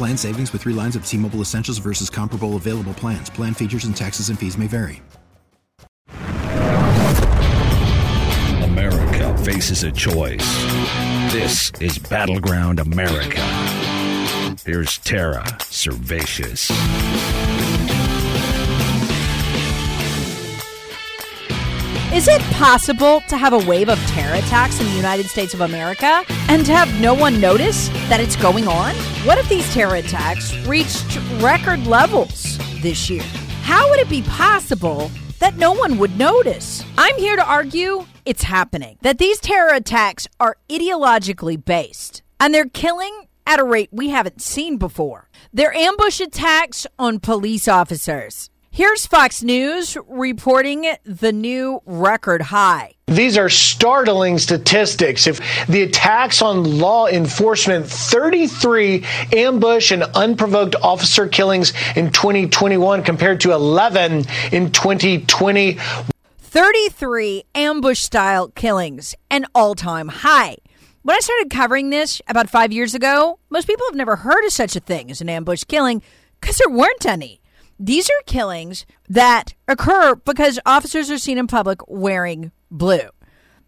Plan savings with three lines of T Mobile Essentials versus comparable available plans. Plan features and taxes and fees may vary. America faces a choice. This is Battleground America. Here's Tara Servatius. Is it possible to have a wave of terror attacks in the United States of America and to have no one notice that it's going on? What if these terror attacks reached record levels this year? How would it be possible that no one would notice? I'm here to argue it's happening, that these terror attacks are ideologically based and they're killing at a rate we haven't seen before. They're ambush attacks on police officers. Here's Fox News reporting the new record high. These are startling statistics. If the attacks on law enforcement, 33 ambush and unprovoked officer killings in 2021 compared to 11 in 2020. 33 ambush style killings, an all time high. When I started covering this about five years ago, most people have never heard of such a thing as an ambush killing because there weren't any. These are killings that occur because officers are seen in public wearing blue.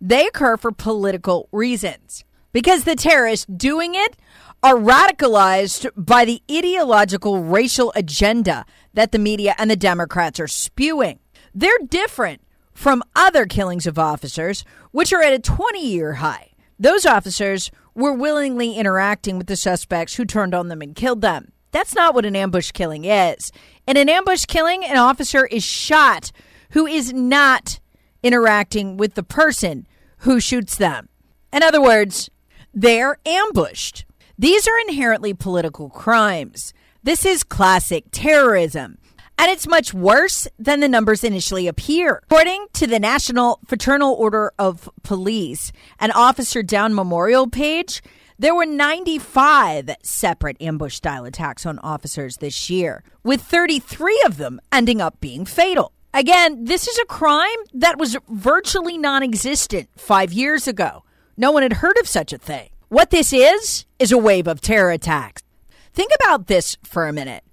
They occur for political reasons because the terrorists doing it are radicalized by the ideological racial agenda that the media and the Democrats are spewing. They're different from other killings of officers, which are at a 20 year high. Those officers were willingly interacting with the suspects who turned on them and killed them. That's not what an ambush killing is. In an ambush killing, an officer is shot who is not interacting with the person who shoots them. In other words, they're ambushed. These are inherently political crimes. This is classic terrorism. And it's much worse than the numbers initially appear. According to the National Fraternal Order of Police, an officer down memorial page, there were 95 separate ambush style attacks on officers this year, with 33 of them ending up being fatal. Again, this is a crime that was virtually non existent five years ago. No one had heard of such a thing. What this is, is a wave of terror attacks. Think about this for a minute.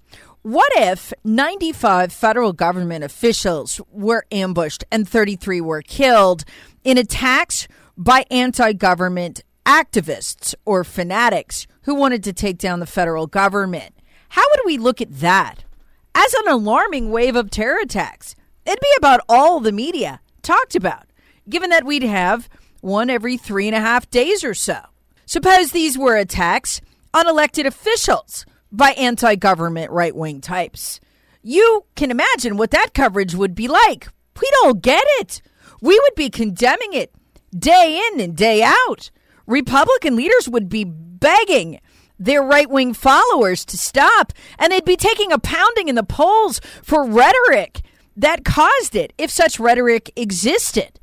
What if 95 federal government officials were ambushed and 33 were killed in attacks by anti government activists or fanatics who wanted to take down the federal government. How would we look at that? As an alarming wave of terror attacks. It'd be about all the media talked about, given that we'd have one every three and a half days or so. Suppose these were attacks on elected officials by anti government right wing types. You can imagine what that coverage would be like. We don't get it. We would be condemning it day in and day out. Republican leaders would be begging their right wing followers to stop, and they'd be taking a pounding in the polls for rhetoric that caused it, if such rhetoric existed.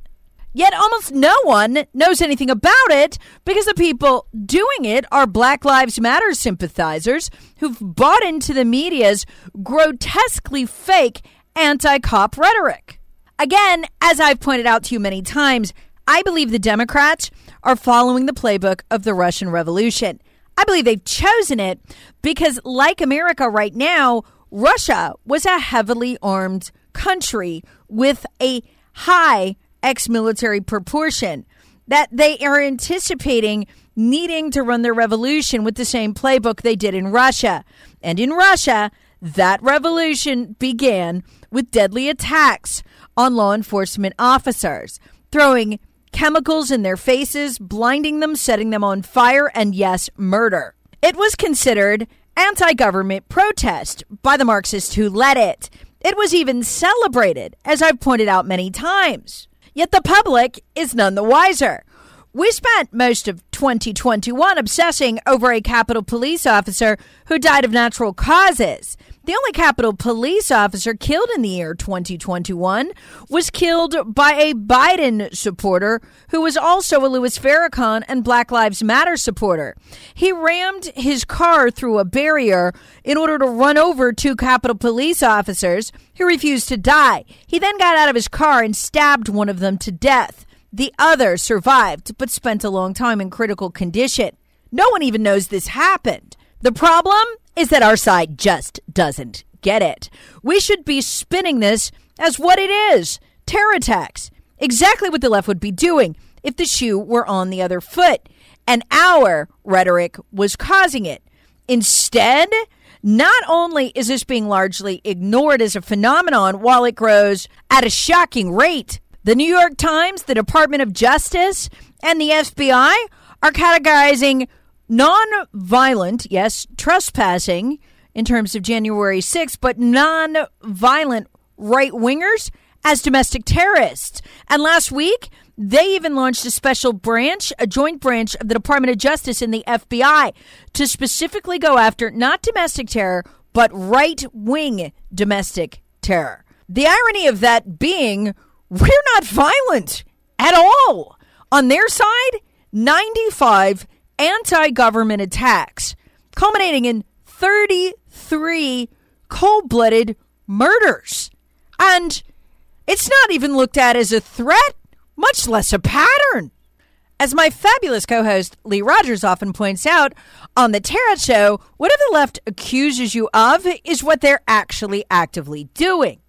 Yet almost no one knows anything about it because the people doing it are Black Lives Matter sympathizers who've bought into the media's grotesquely fake anti cop rhetoric. Again, as I've pointed out to you many times, I believe the Democrats are following the playbook of the Russian Revolution. I believe they've chosen it because, like America right now, Russia was a heavily armed country with a high ex military proportion that they are anticipating needing to run their revolution with the same playbook they did in Russia. And in Russia, that revolution began with deadly attacks on law enforcement officers, throwing chemicals in their faces, blinding them, setting them on fire, and yes, murder. It was considered anti government protest by the Marxists who led it. It was even celebrated, as I've pointed out many times. Yet the public is none the wiser. We spent most of 2021 obsessing over a Capitol police officer who died of natural causes. The only Capitol police officer killed in the year 2021 was killed by a Biden supporter who was also a Louis Farrakhan and Black Lives Matter supporter. He rammed his car through a barrier in order to run over two Capitol police officers who refused to die. He then got out of his car and stabbed one of them to death. The other survived, but spent a long time in critical condition. No one even knows this happened. The problem is that our side just doesn't get it. We should be spinning this as what it is terror attacks. Exactly what the left would be doing if the shoe were on the other foot. And our rhetoric was causing it. Instead, not only is this being largely ignored as a phenomenon while it grows at a shocking rate, the New York Times, the Department of Justice, and the FBI are categorizing non-violent, yes, trespassing in terms of January 6th, but non-violent right wingers as domestic terrorists. And last week, they even launched a special branch, a joint branch of the Department of Justice and the FBI to specifically go after not domestic terror, but right wing domestic terror. The irony of that being we're not violent at all. On their side, 95 anti government attacks, culminating in 33 cold blooded murders. And it's not even looked at as a threat, much less a pattern. As my fabulous co host Lee Rogers often points out on The Tara Show, whatever the left accuses you of is what they're actually actively doing.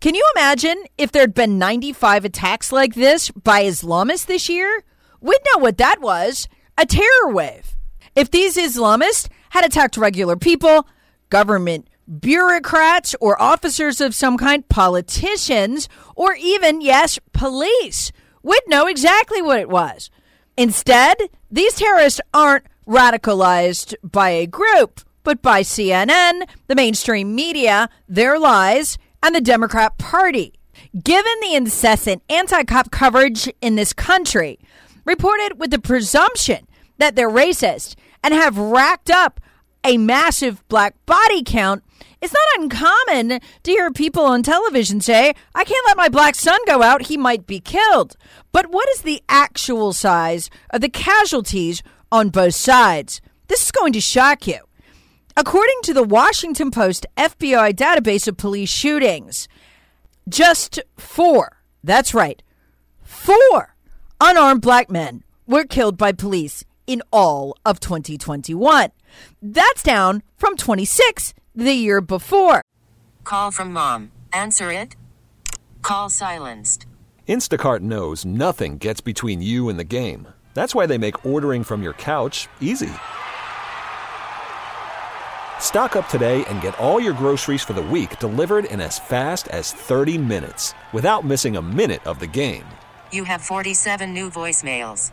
Can you imagine if there'd been 95 attacks like this by Islamists this year? We'd know what that was a terror wave. If these Islamists had attacked regular people, government bureaucrats or officers of some kind, politicians, or even, yes, police, we'd know exactly what it was. Instead, these terrorists aren't radicalized by a group, but by CNN, the mainstream media, their lies, and the Democrat Party. Given the incessant anti cop coverage in this country, reported with the presumption that they're racist and have racked up a massive black body count, it's not uncommon to hear people on television say, I can't let my black son go out, he might be killed. But what is the actual size of the casualties on both sides? This is going to shock you. According to the Washington Post FBI database of police shootings, just four, that's right, four unarmed black men were killed by police in all of 2021. That's down from 26 the year before. Call from mom. Answer it. Call silenced. Instacart knows nothing gets between you and the game. That's why they make ordering from your couch easy. Stock up today and get all your groceries for the week delivered in as fast as 30 minutes without missing a minute of the game. You have 47 new voicemails.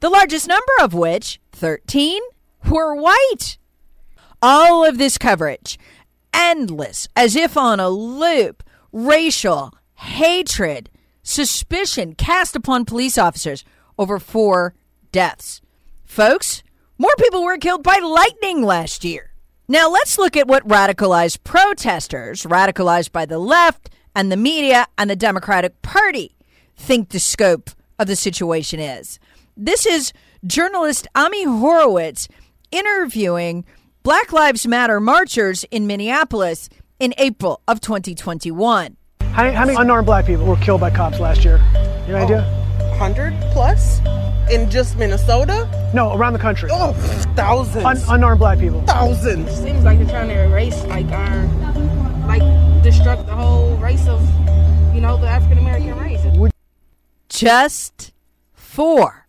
The largest number of which, 13, were white. All of this coverage, endless, as if on a loop, racial hatred, suspicion cast upon police officers over four deaths. Folks, more people were killed by lightning last year. Now let's look at what radicalized protesters, radicalized by the left and the media and the Democratic Party, think the scope of the situation is. This is journalist Ami Horowitz interviewing Black Lives Matter marchers in Minneapolis in April of 2021. How many, how many unarmed black people were killed by cops last year? You have any idea? 100 plus in just Minnesota? No, around the country. Oh, thousands. Un- unarmed black people. Thousands. Seems like they're trying to erase, like, our, like, destruct the whole race of, you know, the African American race. Just four.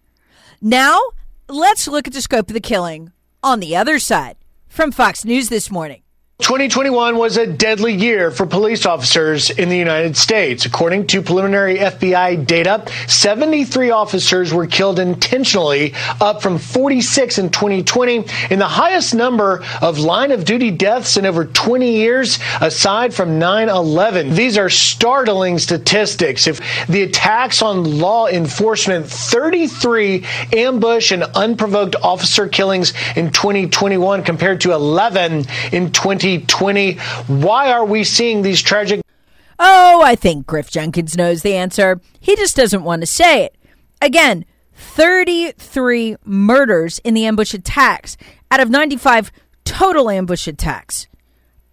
Now, let's look at the scope of the killing on the other side. From Fox News this morning. 2021 was a deadly year for police officers in the United States. According to preliminary FBI data, 73 officers were killed intentionally, up from 46 in 2020, in the highest number of line of duty deaths in over 20 years, aside from 9 11. These are startling statistics. If the attacks on law enforcement, 33 ambush and unprovoked officer killings in 2021 compared to 11 in 2020. 2020. Why are we seeing these tragic? Oh, I think Griff Jenkins knows the answer. He just doesn't want to say it. Again, 33 murders in the ambush attacks out of 95 total ambush attacks.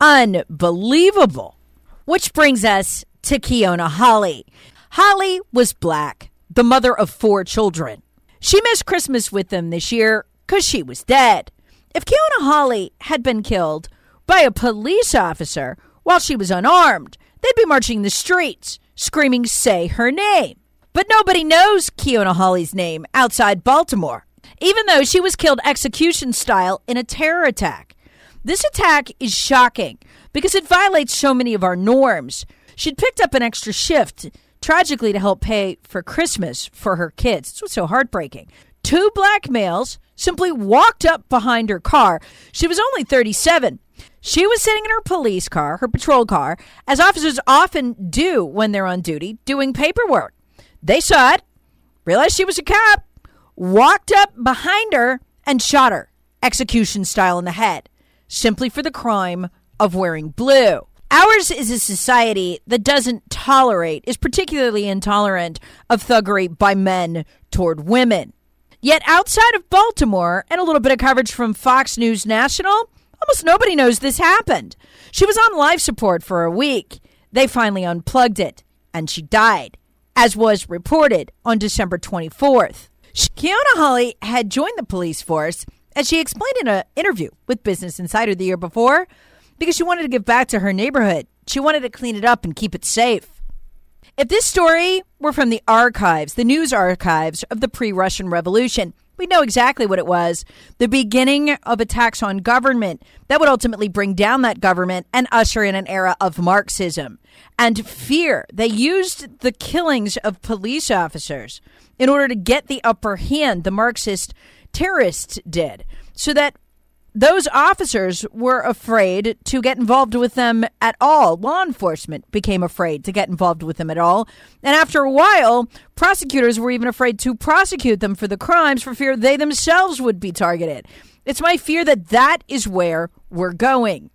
Unbelievable. Which brings us to Keona Holley. Holley was black, the mother of four children. She missed Christmas with them this year because she was dead. If Keona Holley had been killed, by a police officer while she was unarmed. They'd be marching the streets, screaming, Say her name. But nobody knows Keona Holley's name outside Baltimore, even though she was killed execution style in a terror attack. This attack is shocking because it violates so many of our norms. She'd picked up an extra shift, tragically, to help pay for Christmas for her kids. It's so heartbreaking. Two black males simply walked up behind her car. She was only 37 she was sitting in her police car, her patrol car, as officers often do when they're on duty, doing paperwork. They saw it, realized she was a cop, walked up behind her, and shot her, execution style in the head, simply for the crime of wearing blue. Ours is a society that doesn't tolerate, is particularly intolerant of thuggery by men toward women. Yet outside of Baltimore and a little bit of coverage from Fox News National, Almost nobody knows this happened. She was on life support for a week. They finally unplugged it, and she died, as was reported on December 24th. Keona Holley had joined the police force, as she explained in an interview with Business Insider the year before, because she wanted to give back to her neighborhood. She wanted to clean it up and keep it safe. If this story were from the archives, the news archives of the pre Russian Revolution, we know exactly what it was the beginning of attacks on government that would ultimately bring down that government and usher in an era of Marxism and fear. They used the killings of police officers in order to get the upper hand, the Marxist terrorists did, so that those officers were afraid to get involved with them at all. Law enforcement became afraid to get involved with them at all. And after a while, prosecutors were even afraid to prosecute them for the crimes for fear they themselves would be targeted. It's my fear that that is where we're going.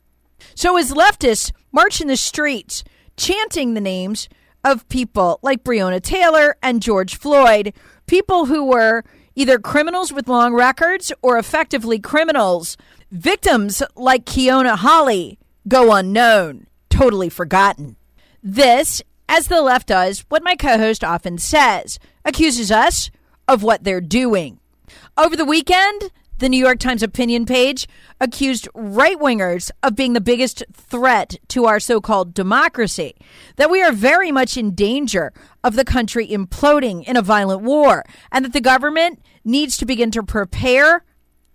So, as leftists march in the streets, chanting the names of people like Breonna Taylor and George Floyd, people who were either criminals with long records or effectively criminals. Victims like Keona Holley go unknown, totally forgotten. This, as the left does, what my co host often says, accuses us of what they're doing. Over the weekend, the New York Times opinion page accused right wingers of being the biggest threat to our so called democracy, that we are very much in danger of the country imploding in a violent war, and that the government needs to begin to prepare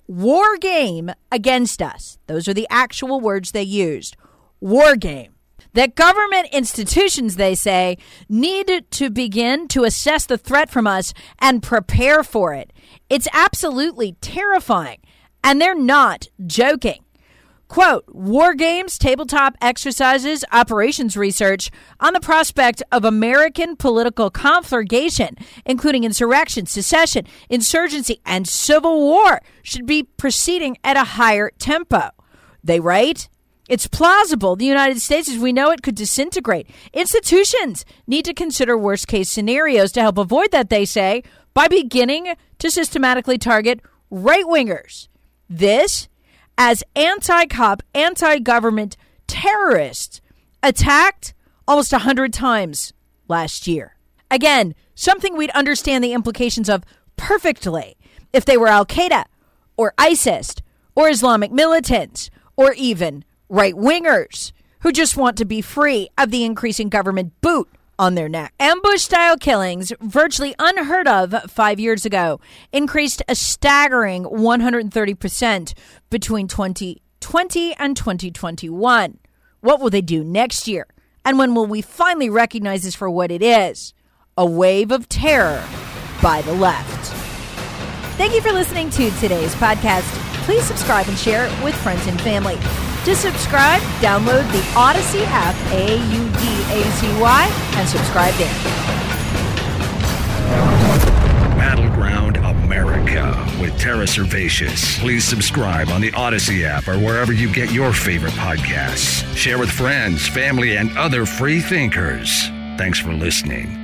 war game against us. Those are the actual words they used war game that government institutions, they say, need to begin to assess the threat from us and prepare for it. It's absolutely terrifying. And they're not joking. Quote, war games, tabletop exercises, operations research on the prospect of American political conflagration, including insurrection, secession, insurgency, and civil war, should be proceeding at a higher tempo. They write, it's plausible the United States, as we know it, could disintegrate. Institutions need to consider worst case scenarios to help avoid that, they say, by beginning to systematically target right wingers. This, as anti cop, anti government terrorists attacked almost 100 times last year. Again, something we'd understand the implications of perfectly if they were Al Qaeda or ISIS or Islamic militants or even right wingers who just want to be free of the increasing government boot on their neck. Ambush style killings, virtually unheard of five years ago, increased a staggering 130% between 2020 and 2021. What will they do next year? And when will we finally recognize this for what it is? A wave of terror by the left. Thank you for listening to today's podcast. Please subscribe and share it with friends and family. To subscribe, download the Audacy app, A U D A C Y, and subscribe there. Battleground America with Tara Servatius. Please subscribe on the Audacy app or wherever you get your favorite podcasts. Share with friends, family, and other free thinkers. Thanks for listening.